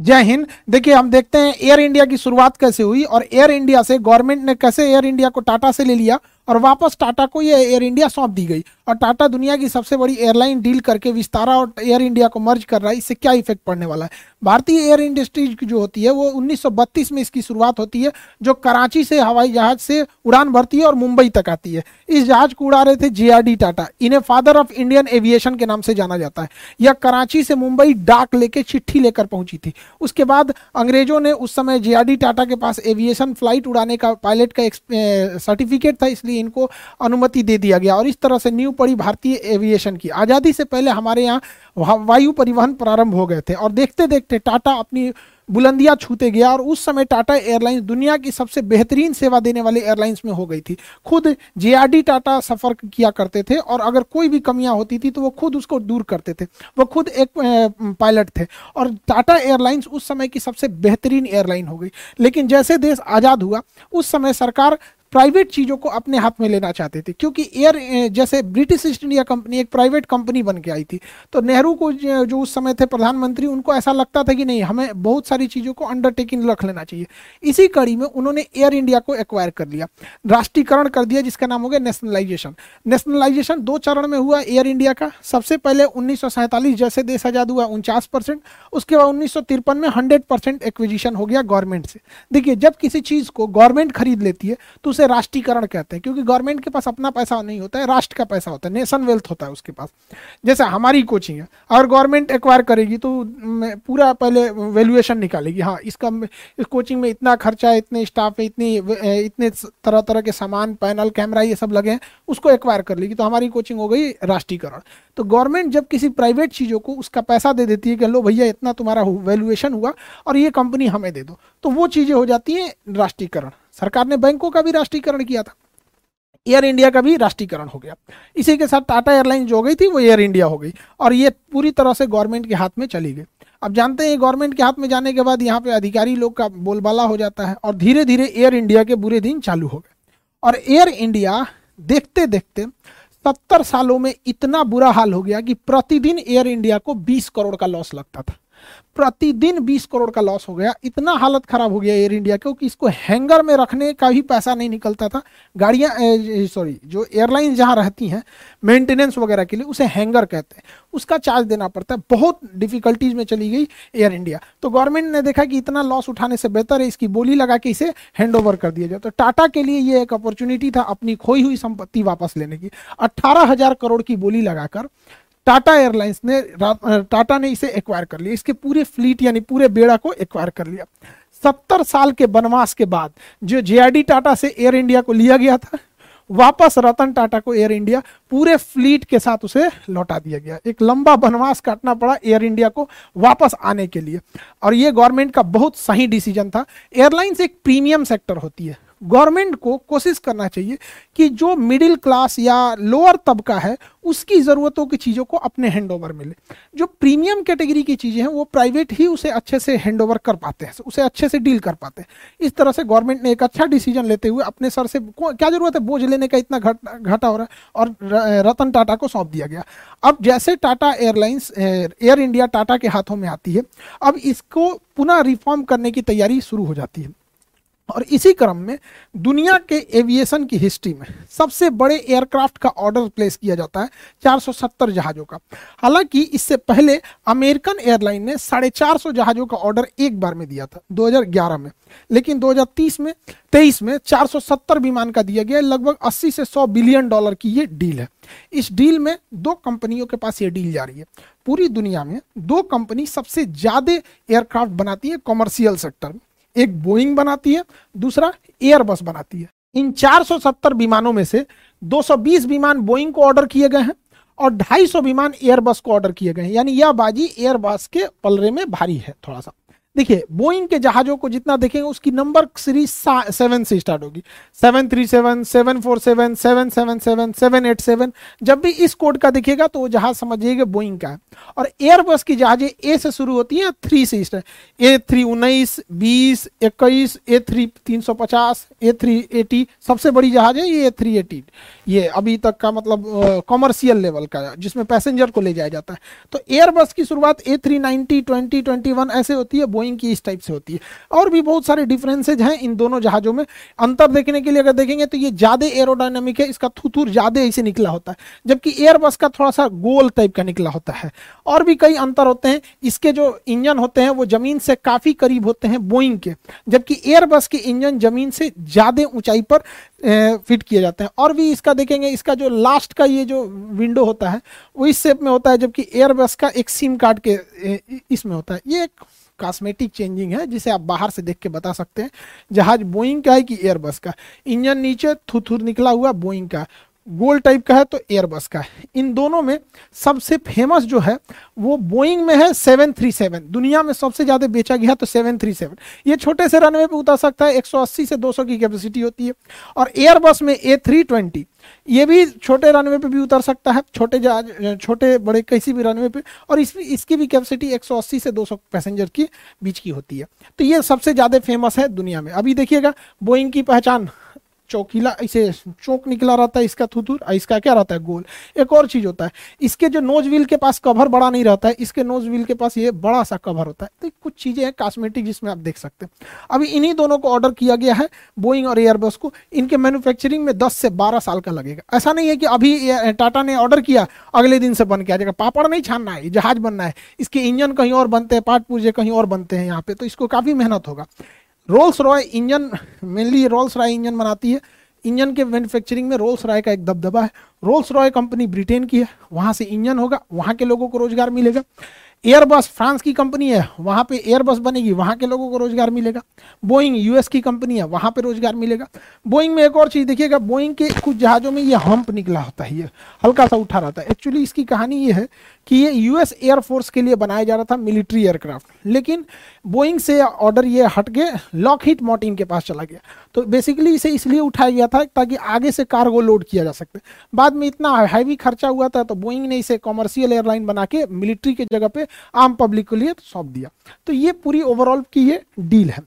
जय हिंद। देखिए, हम देखते हैं एयर इंडिया की शुरुआत कैसे हुई और एयर इंडिया से गवर्नमेंट ने कैसे एयर इंडिया को टाटा से ले लिया और वापस टाटा को ये एयर इंडिया सौंप दी गई। और टाटा दुनिया की सबसे बड़ी एयरलाइन डील करके विस्तारा और एयर इंडिया को मर्ज कर रहा है, इससे क्या इफ़ेक्ट पड़ने वाला है? भारतीय एयर इंडस्ट्रीज़ की जो होती है, वो 1932 में इसकी शुरुआत होती है, जो कराची से, हवाई जहाज़ से उड़ान भरती है और मुंबई तक आती है। इस जहाज़ को उड़ा रहे थे जे टाटा। इन्हें फादर ऑफ़ इंडियन एविएशन के नाम से जाना जाता है। यह कराची से मुंबई डाक लेके चिट्ठी लेकर पहुँची थी। उसके बाद अंग्रेज़ों ने उस समय जे टाटा के पास एविएशन फ़्लाइट उड़ाने का पायलट का सर्टिफिकेट था, इसलिए इनको अनुमति दे दिया गया। और इस तरह से न्यू पड़ी भारतीय एविएशन की। आज़ादी से पहले हमारे यहाँ वायु परिवहन प्रारंभ हो गए थे और देखते देखते टाटा अपनी बुलंदियाँ छूते गया और उस समय टाटा एयरलाइंस दुनिया की सबसे बेहतरीन सेवा देने वाली एयरलाइंस में हो गई थी। खुद जे टाटा सफ़र किया करते थे और अगर कोई भी कमियाँ होती थी तो वो खुद उसको दूर करते थे। वो खुद एक पायलट थे और टाटा एयरलाइंस उस समय की सबसे बेहतरीन एयरलाइन हो गई। लेकिन जैसे देश आज़ाद हुआ, उस समय सरकार प्राइवेट चीज़ों को अपने हाथ में लेना चाहते थे, क्योंकि एयर जैसे ब्रिटिश ईस्ट इंडिया कंपनी एक प्राइवेट कंपनी बन के आई थी तो नेहरू को जो उस समय थे प्रधानमंत्री, उनको ऐसा लगता था कि नहीं, हमें बहुत सारी चीज़ों को अंडरटेकिंग रख लेना चाहिए। इसी कड़ी में उन्होंने एयर इंडिया को एक्वायर कर लिया, राष्ट्रीयकरण कर दिया, जिसका नाम हो गया नेशनलाइजेशन नेशनलाइजेशन दो चरण में हुआ एयर इंडिया का, सबसे पहले उन्नीस सौ सैंतालीस जैसे देश आज़ाद हुआ, उनचास उसके बाद उन्नीस सौ तिरपन में हंड्रेड परसेंट हो गया गवर्नमेंट से। देखिए, जब किसी चीज़ को गवर्नमेंट खरीद लेती है तो उसे राष्ट्रीयकरण कहते हैं, क्योंकि गवर्नमेंट के पास अपना पैसा नहीं होता है, राष्ट्र का पैसा होता है नेशन वेल्थ होता है उसके पास। जैसे हमारी कोचिंग है, अगर गवर्नमेंट एक्वायर करेगी तो पूरा पहले वैल्यूएशन निकालेगी। हाँ इसका इस कोचिंग में इतना खर्चा है, इतने स्टाफ है, इतनी इतने तरह तरह के सामान पैनल कैमरा ये सब लगे हैं, उसको एक्वायर कर लेगी तो हमारी कोचिंग हो गई राष्ट्रीयकरण। तो गवर्नमेंट जब किसी प्राइवेट चीज़ों को उसका पैसा दे देती है कि, लो भैया, इतना तुम्हारा वैल्यूएशन हुआ, और ये कंपनी हमें दे दो। तो वो चीज़ें हो जाती हैं राष्ट्रीयकरण। सरकार ने बैंकों का भी राष्ट्रीयकरण किया था। एयर इंडिया का भी राष्ट्रीयकरण हो गया। इसी के साथ टाटा एयरलाइन जो गई थी, वो एयर इंडिया हो गई और ये पूरी तरह से गवर्नमेंट के हाथ में चली गई। अब जानते हैं, गवर्नमेंट के हाथ में जाने के बाद यहाँ पे अधिकारी लोग का बोलबाला हो जाता है और धीरे धीरे एयर इंडिया के बुरे दिन चालू हो गए। और एयर इंडिया देखते देखते सत्तर सालों में इतना बुरा हाल हो गया कि प्रतिदिन एयर इंडिया को 20 करोड़ का लॉस लगता था। प्रतिदिन 20 करोड़ का लॉस हो गया। इतना हालत खराब हो गया एयर इंडिया क्योंकि इसको हैंगर में रखने का भी पैसा नहीं निकलता था। गाड़ियाँ सॉरी जो एयरलाइन जहाँ रहती हैं मेंटेनेंस वगैरह के लिए उसे हैंगर कहते हैं। उसका चार्ज देना पड़ता है। बहुत डिफिकल्टीज में चली गई एयर इंडिया तो गवर्नमेंट ने देखा कि इतना लॉस उठाने से बेहतर है, इसकी बोली लगा के इसे हैंड कर दिया जाए। तो टाटा के लिए ये एक अपॉर्चुनिटी था अपनी खोई हुई संपत्ति वापस लेने की। अट्ठारह करोड़ की बोली लगाकर टाटा एयरलाइंस ने टाटा ने इसे एक्वायर कर लिया। इसके पूरे फ्लीट यानी पूरे बेड़ा को एक्वायर कर लिया। सत्तर साल के वनवास के बाद जो जे टाटा से एयर इंडिया को लिया गया था, वापस रतन टाटा को एयर इंडिया पूरे फ्लीट के साथ उसे लौटा दिया गया। एक लंबा वनवास काटना पड़ा एयर इंडिया को वापस आने के लिए। और ये गवर्नमेंट का बहुत सही डिसीज़न था। एयरलाइंस एक प्रीमियम सेक्टर होती है। गवर्नमेंट को कोशिश करना चाहिए कि जो मिडिल क्लास या लोअर तबका है, उसकी ज़रूरतों की चीज़ों को अपने हैंड ओवर मिले जो प्रीमियम कैटेगरी की चीज़ें हैं, वो प्राइवेट ही उसे अच्छे से हैंड ओवर कर पाते हैं, उसे अच्छे से डील कर पाते हैं। इस तरह से गवर्नमेंट ने एक अच्छा डिसीज़न लेते हुए अपने सर से क्या ज़रूरत है? बोझ लेने का इतना घट, घाटा हो रहा है और रतन टाटा को सौंप दिया गया। अब जैसे Tata airlines, Air India Tata के हाथों में आती है, अब इसको पुनः रिफॉर्म करने की तैयारी शुरू हो जाती है। और इसी क्रम में दुनिया के एविएशन की हिस्ट्री में सबसे बड़े एयरक्राफ्ट का ऑर्डर प्लेस किया जाता है 470 जहाज़ों का। हालाँकि इससे पहले अमेरिकन एयरलाइन ने साढ़े चार जहाज़ों का ऑर्डर एक बार में दिया था 2011 में। लेकिन 2030 में 23 में 470 विमान का दिया गया, लगभग 80 से 100 बिलियन डॉलर की ये डील है। इस डील में दो कंपनियों के पास ये डील जा रही है। पूरी दुनिया में दो कंपनी सबसे ज़्यादा एयरक्राफ्ट बनाती है कॉमर्शियल सेक्टर में। एक बोइंग बनाती है, दूसरा एयरबस बनाती है। इन 470 विमानों में से 220 विमान बोइंग को ऑर्डर किए गए हैं और 250 विमान एयरबस को ऑर्डर किए गए हैं। यानी यह बाजी एयरबस के पलरे में भारी है, थोड़ा सा। देखिए बोइंग के जहाजों को जितना देखेंगे, उसकी नंबर सीरीज़ सेवन से स्टार्ट होगी। Seven three seven seven four seven seven seven seven seven eight seven जब भी इस कोड का दिखेगा तो वो जहाज़ समझिएगा बोइंग का है। और एयरबस की जहाजें ए से शुरू होती हैं थ्री से स्टार्ट ए थ्री उन्नीस, बीस, इक्कीस ए थ्री तीन सौ पचास ए थ्री एटी सबसे बड़ी जहाज़ है ये ए थ्री एटी ये अभी तक का मतलब कॉमर्शियल लेवल का जिसमें पैसेंजर को ले जाया जाता है। तो एयरबस की शुरुआत A three ninety twenty twenty one ऐसे होती है बोइंग की इस टाइप से होती है। और भी बहुत सारे डिफरेंसेज हैं इन दोनों जहाजों में। अंतर देखने के लिए अगर देखेंगे तो ये ज़्यादा एरोडाइनमिक है, इसका थुथुर ज़्यादा ऐसे निकला होता है, जबकि एयरबस का थोड़ा सा गोल टाइप का निकला होता है। और भी कई अंतर होते हैं, इसके जो इंजन होते हैं वो ज़मीन से काफ़ी करीब होते हैं बोइंग के, जबकि एयरबस के इंजन ज़मीन से ज़्यादा ऊंचाई पर फिट किए जाते हैं। और भी इसका देखेंगे, इसका जो लास्ट का ये जो विंडो होता है, वो इस शेप में होता है, जबकि एयरबस का एक सिम कार्ड के इसमें होता है। ये एक कॉस्मेटिक चेंजिंग है, जिसे आप बाहर से देख के बता सकते हैं। जहाज़ बोइंग का है कि एयरबस का। इंजन नीचे थुथुर निकला हुआ बोइंग का। गोल टाइप का है तो एयरबस का है। इन दोनों में सबसे फ़ेमस जो है, वो बोइंग में है 737 दुनिया में सबसे ज़्यादा बेचा गया तो 737 ये छोटे से रनवे पे उतर सकता है 180 से 200 की कैपेसिटी होती है। और एयरबस में ए थ्री ट्वेंटी ये भी छोटे रनवे पे भी उतर सकता है, छोटे जहाज़ छोटे बड़े किसी भी रनवे पे। और इस इसकी भी कैपेसिटी 180 से 200 पैसेंजर की बीच की होती है। तो ये सबसे ज़्यादा फ़ेमस है दुनिया में। अभी देखिएगा बोइंग की पहचान चौकीला ऐसे चौक निकला रहता है इसका थुथुर इसका क्या रहता है? गोल। एक और चीज़ होता है, इसके जो नोज़ व्हील के पास कवर बड़ा नहीं रहता है, इसके नोज़ व्हील के पास ये बड़ा सा कवर होता है। तो कुछ चीज़ें हैं कॉस्मेटिक जिसमें आप देख सकते हैं। अभी इन्हीं दोनों को ऑर्डर किया गया है बोइंग और एयरबस को। इनके मैन्युफैक्चरिंग में दस से बारह साल का लगेगा। ऐसा नहीं है कि अभी टाटा ने ऑर्डर किया, अगले दिन से बन के आ जाएगा। पापड़ नहीं छानना है जहाज़ बनना है। इसके इंजन कहीं और बनते हैं, पार्ट पुर्जे कहीं और बनते हैं यहाँ पे तो इसको काफ़ी मेहनत होगा। Rolls Royce engine mainly Rolls Royce engine बनाती है। इंजन के मैन्युफैक्चरिंग में रोल्स रॉय का एक दबदबा है। रोल्स रॉय कंपनी ब्रिटेन की है। वहाँ से इंजन होगा, वहाँ के लोगों को रोज़गार मिलेगा। एयरबस फ्रांस की कंपनी है, वहाँ पे एयरबस बनेगी, वहाँ के लोगों को रोज़गार मिलेगा। बोइंग यूएस की कंपनी है, वहाँ पे रोज़गार मिलेगा। बोइंग में एक और चीज़ देखिएगा बोइंग के कुछ जहाज़ों में ये हम्प निकला होता है, ये हल्का सा उठा रहता है। एक्चुअली इसकी कहानी ये है कि ये यूएस एयरफोर्स के लिए बनाया जा रहा था मिलिट्री एयरक्राफ्ट लेकिन बोइंग से ऑर्डर ये हट के लॉक हिट के पास चला गया। तो बेसिकली इसे इसलिए उठाया गया था ताकि आगे से कार्गो लोड किया जा सकते। बाद में इतना हैवी खर्चा हुआ था तो बोइंग ने इसे कॉमर्शियल एयरलाइन बना के मिलिट्री के जगह पे आम पब्लिक के लिए सौंप दिया। तो ये पूरी ओवरऑल की ये डील है।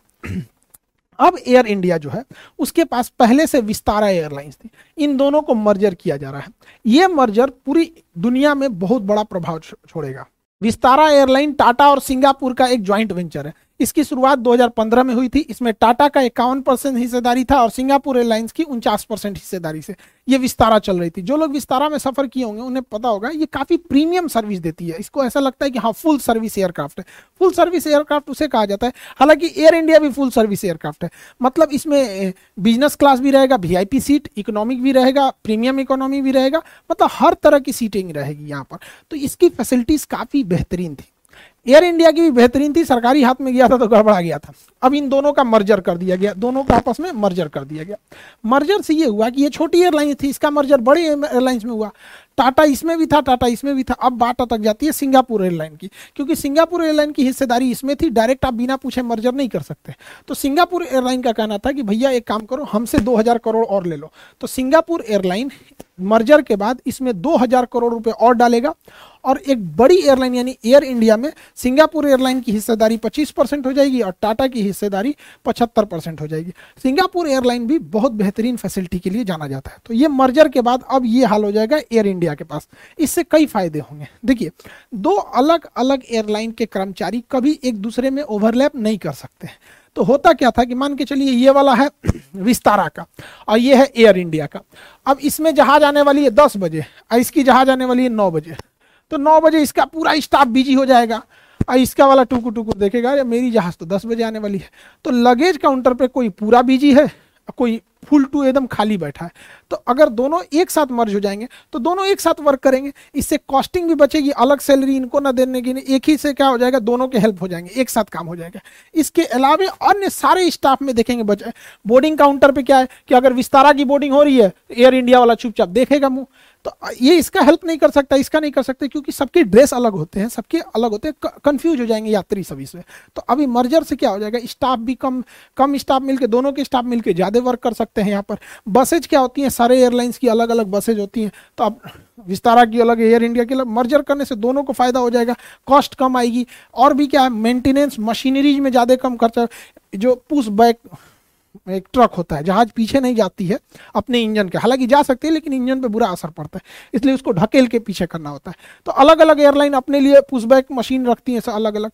अब एयर इंडिया जो है, उसके पास पहले से विस्तारा एयरलाइंस थी। इन दोनों को मर्जर किया जा रहा है। ये मर्जर पूरी दुनिया में बहुत बड़ा प्रभाव छोड़ेगा। विस्तारा एयरलाइन टाटा और सिंगापुर का एक ज्वाइंट वेंचर है। इसकी शुरुआत 2015 में हुई थी। इसमें टाटा का इक्यावन परसेंट हिस्सेदारी था और सिंगापुर एयरलाइंस की उनचास परसेंट हिस्सेदारी से ये विस्तारा चल रही थी। जो लोग विस्तारा में सफ़र किए होंगे, उन्हें पता होगा, ये काफ़ी प्रीमियम सर्विस देती है। इसको ऐसा लगता है कि हाँ फुल सर्विस एयरक्राफ्ट है। फुल सर्विस एयरक्राफ्ट उसे कहा जाता है। हालाँकि एयर इंडिया भी फुल सर्विस एयरक्राफ्ट है। मतलब इसमें बिज़नेस क्लास भी रहेगा, वीआईपी सीट, इकोनॉमिक भी रहेगा, प्रीमियम इकोनॉमी भी रहेगा। मतलब हर तरह की सीटिंग रहेगी यहाँ पर। तो इसकी फैसिलिटीज़ काफ़ी बेहतरीन थी। एयर इंडिया की भी बेहतरीन थी, सरकारी हाथ में गया था तो गड़बड़ा गया था। अब इन दोनों का मर्जर कर दिया गया, दोनों का आपस में मर्जर कर दिया गया। मर्जर से ये हुआ कि ये छोटी एयरलाइन थी, इसका मर्जर बड़ी एयरलाइंस में हुआ। टाटा इसमें भी था, टाटा इसमें भी था। अब बाटा तक जाती है सिंगापुर एयरलाइन की, क्योंकि सिंगापुर एयरलाइन की हिस्सेदारी इसमें थी, डायरेक्ट आप बिना पूछे मर्जर नहीं कर सकते। तो सिंगापुर एयरलाइन का कहना था कि भैया एक काम करो, हमसे 2000 करोड़ और ले लो। तो सिंगापुर एयरलाइन मर्जर के बाद इसमें 2000 करोड़ रुपए और डालेगा, और एक बड़ी एयरलाइन यानी एयर इंडिया में सिंगापुर एयरलाइन की हिस्सेदारी 25 परसेंट हो जाएगी और टाटा की हिस्सेदारी 75 परसेंट हो जाएगी। सिंगापुर एयरलाइन भी बहुत बेहतरीन फैसिलिटी के लिए जाना जाता है। तो ये मर्जर के बाद अब ये हाल हो जाएगा एयर इंडिया के पास, इससे कई फ़ायदे होंगे। देखिए, दो अलग अलग एयरलाइन के कर्मचारी कभी एक दूसरे में ओवरलैप नहीं कर सकते तो होता क्या था कि मान के चलिए, ये वाला है विस्तारा का और ये है एयर इंडिया का। अब इसमें जहाज़ आने वाली है दस बजे और इसकी जहाज़ आने वाली है नौ बजे। तो नौ बजे इसका पूरा स्टाफ बिज़ी हो जाएगा और इसका वाला टुकु टुकु देखेगा या मेरी जहाज़ तो दस बजे आने वाली है। तो लगेज काउंटर पे कोई पूरा बिज़ी है? कोई फुल टू एकदम खाली बैठा है। तो अगर दोनों एक साथ मर्ज हो जाएँगे तो दोनों एक साथ वर्क करेंगे। इससे कॉस्टिंग भी बचेगी, अलग सैलरी इनको ना देने की नहीं एक ही से क्या हो जाएगा, दोनों के हेल्प हो जाएँगे, एक साथ काम हो जाएगा। इसके अलावा अन्य सारे स्टाफ में देखेंगे, बचे बोर्डिंग काउंटर पर क्या है कि अगर विस्तारा की बोर्डिंग हो रही है एयर इंडिया वाला चुपचाप देखेगा मुँह। तो ये इसका हेल्प नहीं कर सकता, इसका नहीं कर सकते, क्योंकि सबके ड्रेस अलग होते हैं, सबके अलग होते हैं कंफ्यूज हो जाएँगे यात्री सभी से। तो अभी मर्जर से क्या हो जाएगा? स्टाफ भी कम कम स्टाफ मिलके, दोनों के स्टाफ मिलके ज़्यादा वर्क कर सकते हैं यहाँ पर। बसेज क्या होती हैं? सारे एयरलाइंस की अलग अलग बसेज होती हैं। तो अब विस्तारा की अलग एयर इंडिया की अलग मर्जर करने से दोनों को फ़ायदा हो जाएगा कॉस्ट कम आएगी। और भी क्या है? मेंटेनेंस मशीनरीज में ज़्यादा कम खर्चा, जो पुश बैक एक ट्रक होता है, जहाज़ पीछे नहीं जाती है, अपने इंजन के। हालाँकि जा सकती है, लेकिन इंजन पे बुरा असर पड़ता है, इसलिए उसको ढकेल के पीछे करना होता है। तो अलग अलग एयरलाइन अपने लिए पुशबैक मशीन रखती है अलग अलग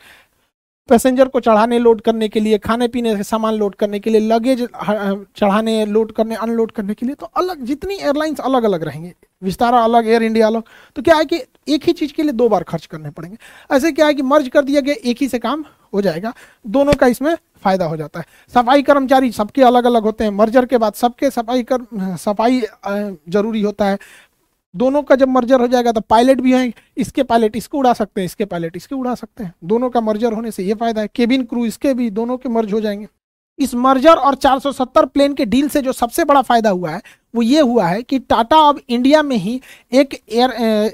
पैसेंजर को चढ़ाने, लोड करने के लिए खाने पीने के सामान लोड करने के लिए, लगेज चढ़ाने, लोड करने, अनलोड करने के लिए तो अलग, जितनी एयरलाइंस अलग अलग रहेंगे, विस्तारा अलग, एयर इंडिया अलग तो क्या है कि एक ही चीज़ के लिए दो बार खर्च करने पड़ेंगे। ऐसे क्या है कि मर्ज कर दिया गया, एक ही से काम हो जाएगा। दोनों का इसमें फ़ायदा हो जाता है। सफ़ाई कर्मचारी सबके अलग अलग होते हैं। मर्जर के बाद सबके सफ़ाई कर, सफ़ाई ज़रूरी होता है। दोनों का जब मर्जर हो जाएगा तो पायलट भी हैं। इसके पायलट इसको उड़ा सकते हैं, इसके पायलट इसके उड़ा सकते हैं। दोनों का मर्जर होने से ये फ़ायदा है। केबिन क्रू इसके भी दोनों के मर्ज हो जाएँगे। इस मर्जर और 470 प्लेन के डील से जो सबसे बड़ा फ़ायदा हुआ है वो ये हुआ है कि टाटा अब इंडिया में ही एक एयर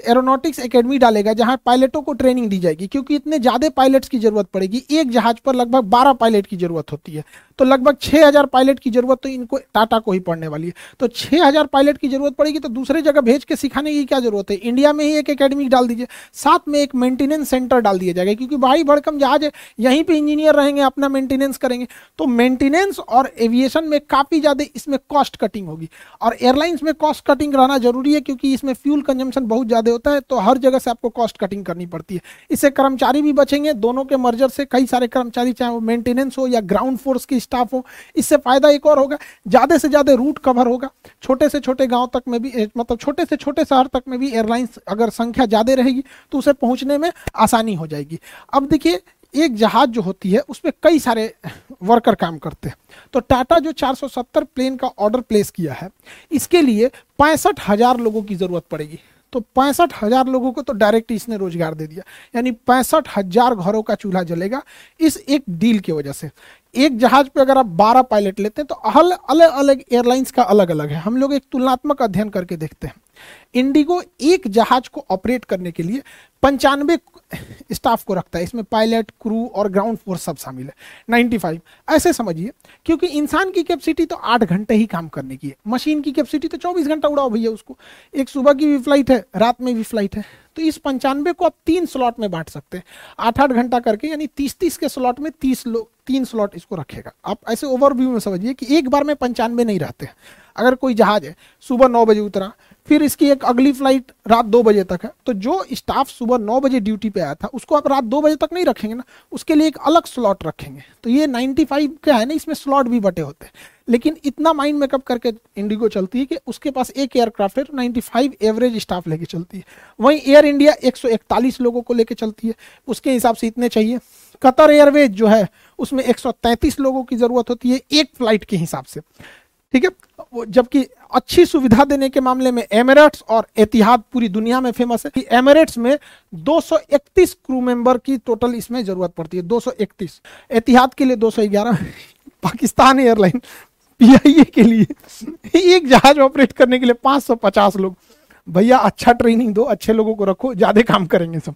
एरोनॉटिक्स एकेडमी डालेगा, जहाँ पायलटों को ट्रेनिंग दी जाएगी, क्योंकि इतने ज़्यादा पायलट्स की ज़रूरत पड़ेगी। एक जहाज़ पर लगभग 12 पायलट की ज़रूरत होती है। तो लगभग 6000 पायलट की ज़रूरत तो इनको टाटा को ही पड़ने वाली है। तो 6000 पायलट की ज़रूरत पड़ेगी तो दूसरे जगह भेज के सिखाने की क्या ज़रूरत है? इंडिया में ही एक अकेडमी डाल दीजिए। साथ में एक मेंटेनेंस सेंटर डाल दिया जाएगा, क्योंकि भाई भड़कम जहाज़ है, यहीं पर इंजीनियर रहेंगे, अपना मेंटेनेंस करेंगे। तो मेंटेनेंस और एविएशन में काफ़ी ज़्यादा इसमें कॉस्ट कटिंग होगी। और एयरलाइंस में कॉस्ट कटिंग रहना ज़रूरी है क्योंकि इसमें फ्यूल कंजम्पशन बहुत ज़्यादा होता है तो हर जगह से आपको कॉस्ट कटिंग करनी पड़ती है। इससे कर्मचारी भी बचेंगे, दोनों के मर्जर से कई सारे कर्मचारी, चाहे वो मेंटेनेंस हो या ग्राउंड फोर्स की स्टाफ हो, इससे फ़ायदा एक और होगा, ज़्यादा से ज़्यादा रूट कवर होगा। छोटे से छोटे गाँव तक में भी मतलब छोटे से छोटे शहर तक में भी एयरलाइंस अगर संख्या ज़्यादा रहेगी तो उसे पहुँचने में आसानी हो जाएगी। अब देखिए एक जहाज़ जो होती है, उसमें कई सारे वर्कर काम करते हैं। तो टाटा जो 470 प्लेन का ऑर्डर प्लेस किया है, इसके लिए पैंसठ हज़ार लोगों की ज़रूरत पड़ेगी। तो पैंसठ हज़ार लोगों को तो डायरेक्ट इसने रोज़गार दे दिया। यानी पैंसठ हज़ार घरों का चूल्हा जलेगा इस एक डील की वजह से। एक जहाज़ पे अगर आप 12 पायलट लेते हैं तो अलग अलग एयरलाइंस का अलग अलग है। हम लोग एक तुलनात्मक अध्ययन करके देखते हैं। इंडिगो एक जहाज़ को ऑपरेट करने के लिए पंचानवे स्टाफ को रखता है। इसमें पायलट, क्रू और ग्राउंड फोर्स सब शामिल है। 95 ऐसे समझिए, क्योंकि इंसान की कैपेसिटी तो आठ घंटे ही काम करने की है। मशीन की कैपेसिटी तो 24 घंटा उड़ाओ भैया उसको। एक सुबह की भी फ़्लाइट है, रात में भी फ़्लाइट है। तो इस पंचानवे को आप तीन स्लॉट में बांट सकते हैं। आठ आठ घंटा करके, यानी तीस तीस के स्लॉट में तीस लोग तीन स्लॉट इसको रखेगा। आप ऐसे ओवरव्यू में समझिए कि एक बार में पंचानवे नहीं रहते अगर कोई जहाज़ है, सुबह नौ बजे उतरा फिर इसकी एक अगली फ़्लाइट रात दो बजे तक है। तो जो स्टाफ सुबह नौ बजे ड्यूटी पे आया था, उसको आप रात दो बजे तक नहीं रखेंगे ना, उसके लिए एक अलग स्लॉट रखेंगे। तो ये 95 क्या है ना, इसमें स्लॉट भी बटे होते हैं। लेकिन इतना माइंड मेकअप करके इंडिगो चलती है कि उसके पास एक एयरक्राफ्ट है नाइन्टी फाइव एवरेज स्टाफ लेके चलती है। वहीं एयर इंडिया एक सौ इकतालीस लोगों को लेके चलती है। उसके हिसाब से इतने चाहिए। कतर एयरवेज जो है, उसमें एक सौ तैंतीस लोगों की ज़रूरत होती है, एक फ़्लाइट के हिसाब से। ठीक है? जबकि अच्छी सुविधा देने के मामले में एमिरेट्स और एतिहाद पूरी दुनिया में फ़ेमस है कि एमिरेट्स में 231 क्रू मेंबर की टोटल इसमें ज़रूरत पड़ती है 231 एतिहाद के लिए 211 पाकिस्तान एयरलाइन पीआईए के लिए। एक जहाज़ ऑपरेट करने के लिए 550 लोग। भैया अच्छा ट्रेनिंग दो, अच्छे लोगों को रखो, ज़्यादा काम करेंगे सब।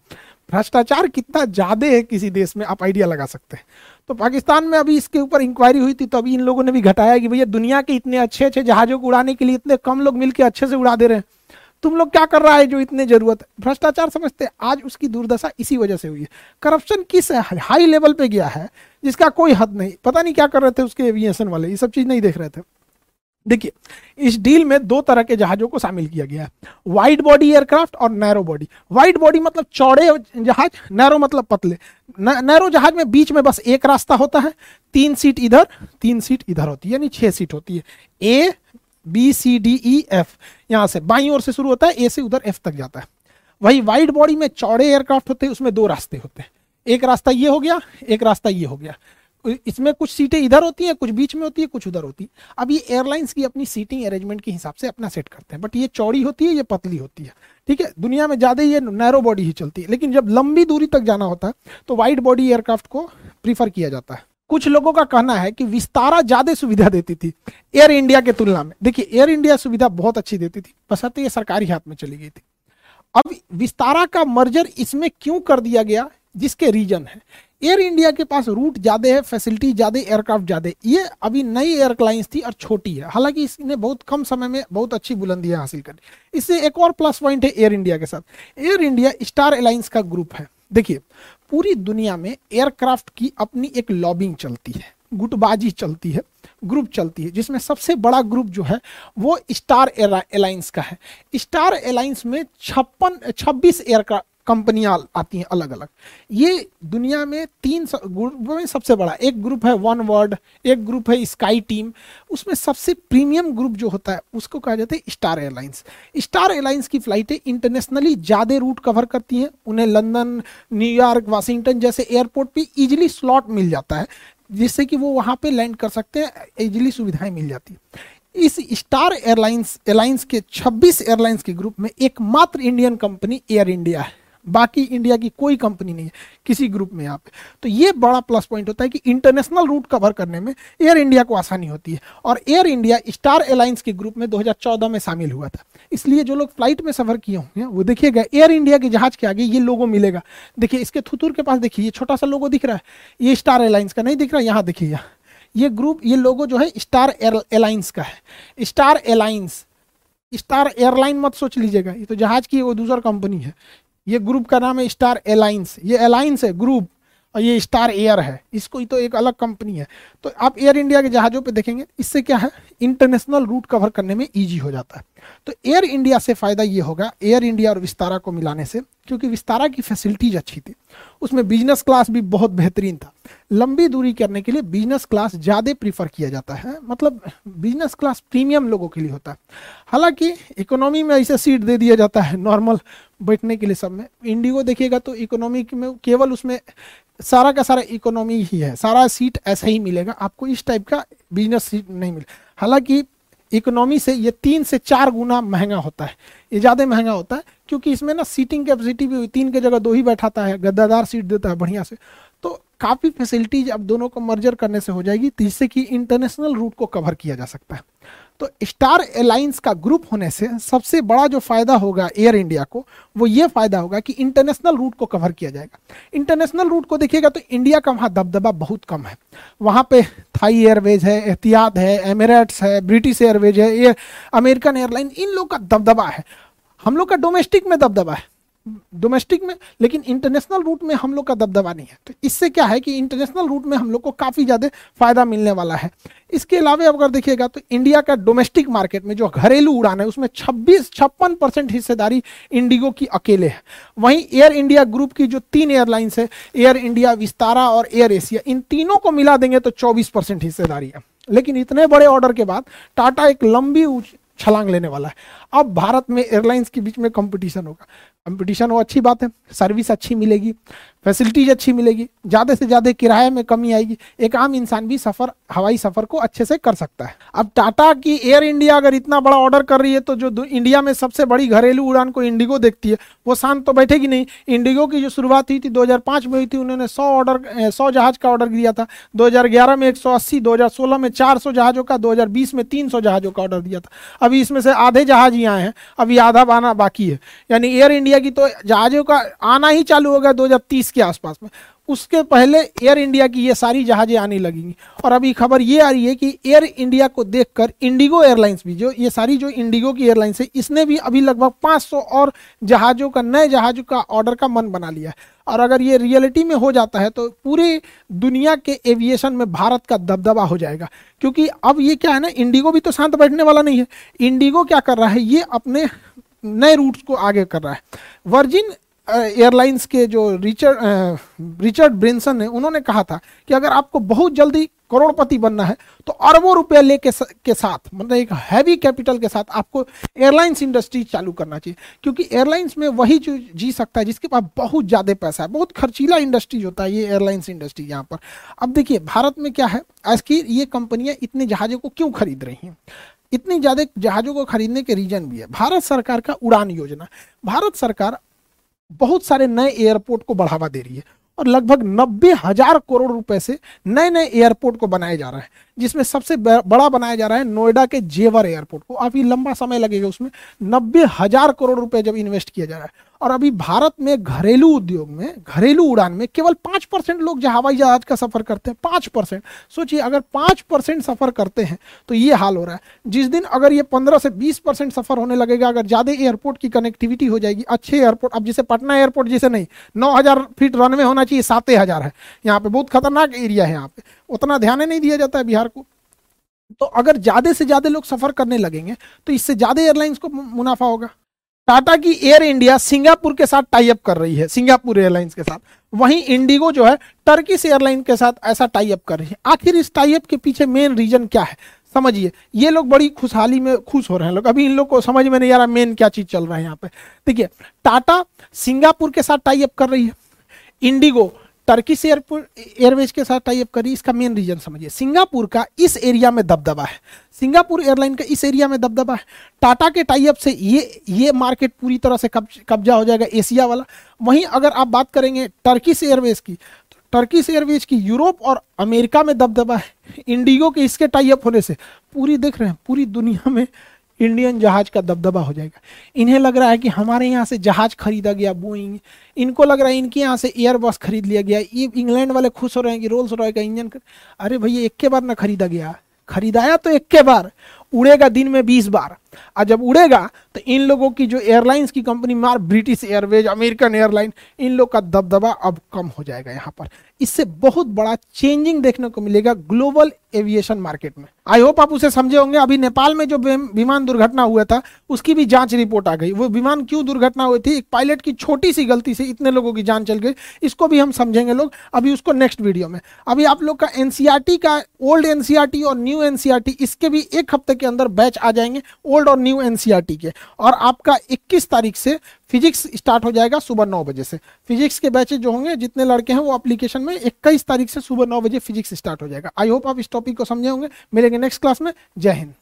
भ्रष्टाचार कितना ज़्यादा है किसी देश में, आप आइडिया लगा सकते हैं। तो पाकिस्तान में अभी इसके ऊपर इंक्वायरी हुई थी तो अभी इन लोगों ने भी घटाया कि भैया, दुनिया के इतने अच्छे अच्छे जहाजों को उड़ाने के लिए इतने कम लोग मिलकर अच्छे से उड़ा दे रहे हैं। तुम लोग क्या कर रहा है जो इतने ज़रूरत है? भ्रष्टाचार समझते हैं, आज उसकी दुर्दशा इसी वजह से हुई है। करप्शन किस हाई लेवल पे गया है, जिसका कोई हद नहीं। पता नहीं क्या कर रहे थे उसके एविएशन वाले, ये सब चीज़ नहीं देख रहे थे। देखिए, इस डील में दो तरह के जहाजों को शामिल किया गया है। वाइड बॉडी एयरक्राफ्ट और नैरो बॉडी वाइड बॉडी मतलब चौड़े जहाज़ नैरो मतलब पतले। नैरो जहाज़ में बीच में बस एक रास्ता होता है, तीन सीट इधर, तीन सीट इधर होती है, यानी छह सीट होती है। A B C D E F यहाँ से बाई ओर से शुरू होता है ए से उधर एफ़ तक जाता है। वही वाइड बॉडी में चौड़े एयरक्राफ्ट होते हैं, उसमें दो रास्ते होते हैं। एक रास्ता ये हो गया, एक रास्ता ये हो गया। इसमें कुछ सीटें इधर होती हैं, कुछ बीच में होती है, कुछ उधर होती है। अब ये एयरलाइंस की अपनी सीटिंग अरेंजमेंट के हिसाब से अपना सेट करते हैं। बट ये चौड़ी होती है, ये पतली होती है। ठीक है? दुनिया में ज़्यादा ये नैरो बॉडी ही चलती है। लेकिन जब लंबी दूरी तक जाना होता है तो वाइड बॉडी एयरक्राफ्ट को प्रीफर किया जाता है। कुछ लोगों का कहना है कि विस्तारा ज़्यादा सुविधा देती थी एयर इंडिया के तुलना में। देखिए एयर इंडिया सुविधा बहुत अच्छी देती थी। बसते ये सरकारी हाथ में चली गई थी। अब विस्तारा का मर्जर इसमें क्यों कर दिया गया? जिसके रीजन है। एयर इंडिया के पास रूट ज़्यादा है फैसिलिटी ज़्यादा एयरक्राफ्ट ज़्यादा। ये अभी नई एयरलाइंस थी और छोटी है। हालाँकि इसने बहुत कम समय में बहुत अच्छी बुलंदियाँ हासिल करी इससे एक और प्लस पॉइंट है एयर इंडिया के साथ। एयर इंडिया स्टार एलायंस का ग्रुप है। देखिए, पूरी दुनिया में एयरक्राफ्ट की अपनी एक लॉबिंग चलती है। गुटबाजी चलती है ग्रुप चलती है, जिसमें सबसे बड़ा ग्रुप जो है, वो स्टार एलायंस का है। स्टार एलायंस में छप्पन, छब्बीस एयरक्राफ्ट कंपनियाँ आती हैं अलग अलग ये दुनिया में तीन ग्रुप में सबसे बड़ा, एक ग्रुप है वन वर्ल्ड एक ग्रुप है स्काई टीम उसमें सबसे प्रीमियम ग्रुप जो होता है, उसको कहा जाता है स्टार एयरलाइंस स्टार एयरलाइंस की फ्लाइटें इंटरनेशनली ज़्यादा रूट कवर करती हैं। उन्हें लंदन न्यूयॉर्क वाशिंगटन जैसे एयरपोर्ट पे इजिली स्लॉट मिल जाता है, जिससे कि वो वहाँ पे लैंड कर सकते हैं इजिली सुविधाएँ मिल जाती है। इस स्टार एयरलाइंस एयरलाइंस के 26 एयरलाइंस के ग्रुप में एकमात्र इंडियन कंपनी एयर इंडिया है। बाकी इंडिया की कोई कंपनी नहीं है, किसी ग्रुप में यहाँ पे तो ये बड़ा प्लस पॉइंट होता है कि इंटरनेशनल रूट कवर करने में एयर इंडिया को आसानी होती है। और एयर इंडिया स्टार एयरलाइंस के ग्रुप में 2014 में शामिल हुआ था। इसलिए जो लोग फ़्लाइट में सफ़र किए होंगे, वो देखिएगा, एयर इंडिया के जहाज़ के आगे ये लोगो मिलेगा। देखिए, इसके थुतुर के पास देखिए, ये छोटा सा लोगो दिख रहा है। ये स्टार एयरलाइंस का नहीं दिख रहा, यहाँ देखिए ये ग्रुप, ये लोगो जो है, स्टार एयरलाइंस का है। स्टार एयरलाइंस स्टार एयरलाइन मत सोच लीजिएगा। ये तो जहाज़ की वो दूसरा कंपनी है। ये ग्रुप का नाम है स्टार एलाइंस ये एलाइंस है ग्रुप। और ये स्टार एयर है। इसको तो एक अलग कंपनी है। तो आप एयर इंडिया के जहाज़ों पे देखेंगे, इससे क्या है? इंटरनेशनल रूट कवर करने में इजी हो जाता है। तो एयर इंडिया से फ़ायदा ये होगा एयर इंडिया और विस्तारा को मिलाने से, क्योंकि विस्तारा की फैसिलिटीज़ अच्छी थी। उसमें बिज़नेस क्लास भी बहुत बेहतरीन था। लंबी दूरी करने के लिए बिज़नेस क्लास ज़्यादा प्रीफर किया जाता है। मतलब बिज़नेस क्लास प्रीमियम लोगों के लिए होता है। हालाँकि इकोनॉमी में ऐसे सीट दे दिया जाता है नॉर्मल बैठने के लिए सब में। इंडिगो देखिएगा तो इकोनॉमी में केवल उसमें सारा का सारा इकोनॉमी ही है। सारा सीट ऐसा ही मिलेगा। आपको इस टाइप का बिज़नेस सीट नहीं मिले। हालाँकि इकोनॉमी से ये तीन से चार गुना महँगा होता है। ये ज़्यादा महँगा होता है क्योंकि इसमें ना सीटिंग कैपेसिटी भी तीन के जगह दो ही बैठाता है, गद्दादार सीट देता है बढ़िया से। तो काफ़ी फैसिलिटीज़ अब दोनों को मर्जर करने से हो जाएगी। जिससे कि इंटरनेशनल रूट को कवर किया जा सकता है। तो स्टार एलायंस का ग्रुप होने से सबसे बड़ा जो फ़ायदा होगा एयर इंडिया को, वो ये फ़ायदा होगा कि इंटरनेशनल रूट को कवर किया जाएगा। इंटरनेशनल रूट को देखिएगा तो इंडिया का वहाँ दबदबा बहुत कम है। वहाँ पे थाई एयरवेज है एहतियात है एमिरेट्स है ब्रिटिश एयरवेज है, ये अमेरिकन एयरलाइन इन लोग का दबदबा है। हम लोग का डोमेस्टिक में दबदबा है। डोमेस्टिक में, लेकिन इंटरनेशनल रूट में हम लोग का दबदबा नहीं है। तो इससे क्या है कि इंटरनेशनल रूट में हम लोग को काफ़ी ज़्यादा फ़ायदा मिलने वाला है। इसके अलावा अगर देखिएगा तो इंडिया का डोमेस्टिक मार्केट में जो घरेलू उड़ान है, उसमें छब्बीस, छप्पन परसेंट हिस्सेदारी इंडिगो की अकेले है। वहीं एयर इंडिया ग्रुप की जो तीन एयरलाइंस है एयर इंडिया विस्तारा और एयर एशिया इन तीनों को मिला देंगे तो चौबीस हिस्सेदारी है। लेकिन इतने बड़े ऑर्डर के बाद टाटा एक लंबी छलांग लेने वाला है। अब भारत में एयरलाइंस के बीच में कंपटीशन होगा। कंपटीशन हो अच्छी बात है, सर्विस अच्छी मिलेगी, फैसिलिटीज़ अच्छी मिलेगी, ज़्यादा से ज़्यादा किराए में कमी आएगी, एक आम इंसान भी सफ़र, हवाई सफ़र को अच्छे से कर सकता है। अब टाटा की एयर इंडिया अगर इतना बड़ा ऑर्डर कर रही है तो जो इंडिया में सबसे बड़ी घरेलू उड़ान को इंडिगो देखती है, वो शांत तो बैठेगी नहीं। इंडिगो की जो शुरुआत हुई थी 2005 में हुई थी, उन्होंने 100 ऑर्डर 100 जहाज़ का ऑर्डर दिया था। 2011 में 180 2016 में 400 जहाज़ों का 2020 में 300 जहाज़ों का ऑर्डर दिया था। अभी इसमें से आधे जहाज़ ही आए हैं, अभी आधा आना बाकी है। यानी एयर इंडिया की तो जहाज़ों का आना ही चालू होगा दो हज़ार तीस के आसपास में। उसके पहले एयर इंडिया की ये सारी जहाज़ें आने लगेंगी और अभी खबर ये आ रही है कि एयर इंडिया को देखकर इंडिगो एयरलाइंस भी, जो ये सारी जो इंडिगो की एयरलाइंस है, इसने भी अभी लगभग 500 और जहाज़ों का, नए जहाज़ों का ऑर्डर का मन बना लिया है। और अगर ये रियलिटी में हो जाता है तो पूरी दुनिया के एविएशन में भारत का दबदबा हो जाएगा। क्योंकि अब ये क्या है ना इंडिगो भी तो शांत बैठने वाला नहीं है। इंडिगो क्या कर रहा है, ये अपने नए रूट्स को आगे कर रहा है। वर्जिन एयरलाइंस के जो रिचर्ड रिचर्ड ब्रिंसन ने, उन्होंने कहा था कि अगर आपको बहुत जल्दी करोड़पति बनना है तो अरबों रुपए लेके के साथ मतलब एक हैवी कैपिटल के साथ आपको एयरलाइंस इंडस्ट्री चालू करना चाहिए। क्योंकि एयरलाइंस में वही जो जी सकता है, जिसके पास बहुत ज़्यादा पैसा है, बहुत खर्चीला इंडस्ट्री होता है ये एयरलाइंस इंडस्ट्री यहाँ पर। अब देखिए, भारत में क्या है? आज की ये कंपनियाँ इतने जहाज़ों को क्यों खरीद रही हैं? इतनी ज़्यादा जहाज़ों को खरीदने के रीजन भी है। भारत सरकार का उड़ान योजना। भारत सरकार बहुत सारे नए एयरपोर्ट को बढ़ावा दे रही है और लगभग नब्बे हज़ार करोड़ रुपए से नए नए एयरपोर्ट को बनाया जा रहा है, जिसमें सबसे बड़ा बनाया जा रहा है नोएडा के जेवर एयरपोर्ट को। अभी लंबा समय लगेगा उसमें। नब्बे हज़ार करोड़ रुपए जब इन्वेस्ट किया जा रहा है और अभी भारत में घरेलू उद्योग में, घरेलू उड़ान में केवल पाँच परसेंट लोग जो हवाई जहाज़ का सफ़र करते हैं, पाँच परसेंट। सोचिए, अगर पाँच परसेंट सफ़र करते हैं तो ये हाल हो रहा है। जिस दिन अगर ये पंद्रह से बीस परसेंट सफ़र होने लगेगा, अगर ज़्यादा एयरपोर्ट की कनेक्टिविटी हो जाएगी, अच्छे एयरपोर्ट, अब जैसे पटना एयरपोर्ट जैसे नहीं, नौ हज़ार फीट रनवे होना चाहिए, सात हज़ार है। यहाँ पे बहुत खतरनाक एरिया है यहाँ पे। उतना ध्यान नहीं दिया जाता है बिहार को। तो अगर ज़्यादा से ज़्यादा लोग सफ़र करने लगेंगे तो इससे ज़्यादा एयरलाइंस को मुनाफा होगा। टाटा की एयर इंडिया सिंगापुर के साथ टाइप कर रही है, सिंगापुर एयरलाइंस के साथ। वहीं इंडिगो जो है टर्किश एयरलाइन के साथ ऐसा टाइप कर रही है। आखिर इस टाइप के पीछे मेन रीजन क्या है? समझिए, ये लोग बड़ी खुशहाली में खुश हो रहे हैं लोग। अभी इन लोग को समझ में नहीं आ रहा मेन क्या चीज़ चल रहा है यहाँ पे। देखिए, टाटा सिंगापुर के साथ टाइप कर रही है। इंडिगो टर्किश एयरपोर्ट एयरवेज के साथ टाई अप करी, इसका मेन रीजन समझिए। सिंगापुर का इस एरिया में दबदबा है। सिंगापुर एयरलाइन का इस एरिया में दबदबा है। टाटा के टाइप से ये ये मार्केट पूरी तरह से कब्जा हो जाएगा एशिया वाला। वहीं अगर आप बात करेंगे टर्किश एयरवेज की तो टर्किश एयरवेज की यूरोप और अमेरिका में दबदबा है। इंडिगो के इसके टाइप होने से पूरी देख रहे हैं, पूरी दुनिया में इंडियन जहाज़ का दबदबा हो जाएगा। इन्हें लग रहा है कि हमारे यहाँ से जहाज़ खरीदा गया बोइंग इनको लग रहा है इनके यहाँ से एयरबस खरीद लिया गया। ये इंग्लैंड वाले खुश हो रहे हैं कि रोल्स रॉय का इंजन कर... अरे भैया, एक के बार ना खरीदा गया। खरीदाया तो एक के बार। उड़ेगा दिन में बीस बार। और जब उड़ेगा तो इन लोगों की जो एयरलाइंस की कंपनी मार ब्रिटिश एयरवेज अमेरिकन एयरलाइन इन लोग का दबदबा अब कम हो जाएगा यहाँ पर। इससे बहुत बड़ा चेंजिंग देखने को मिलेगा ग्लोबल एविएशन मार्केट में। आई होप आप उसे समझे होंगे। अभी नेपाल में जो विमान दुर्घटना हुआ था, उसकी भी जाँच रिपोर्ट आ गई। वो विमान क्यों दुर्घटना हुई थी? एक पायलट की छोटी सी गलती से इतने लोगों की जान चल गई। इसको भी हम समझेंगे लोग अभी उसको नेक्स्ट वीडियो में। अभी आप लोग का एनसीआरटी का ओल्ड एनसीआरटी और न्यू एनसीआरटी इसके भी एक हफ़्ते के अंदर बैच आ जाएँगे। ओल्ड और न्यू एनसीईआरटी के। और आपका 21 तारीख से फिजिक्स स्टार्ट हो जाएगा सुबह नौ बजे से। फिजिक्स के बैचेज जो होंगे, जितने लड़के हैं, वो एप्लीकेशन में इक्कीस तारीख से सुबह नौ बजे फिजिक्स स्टार्ट हो जाएगा। आई होप आप इस टॉपिक को समझे होंगे। मिलेंगे नेक्स्ट क्लास में। जय हिंद।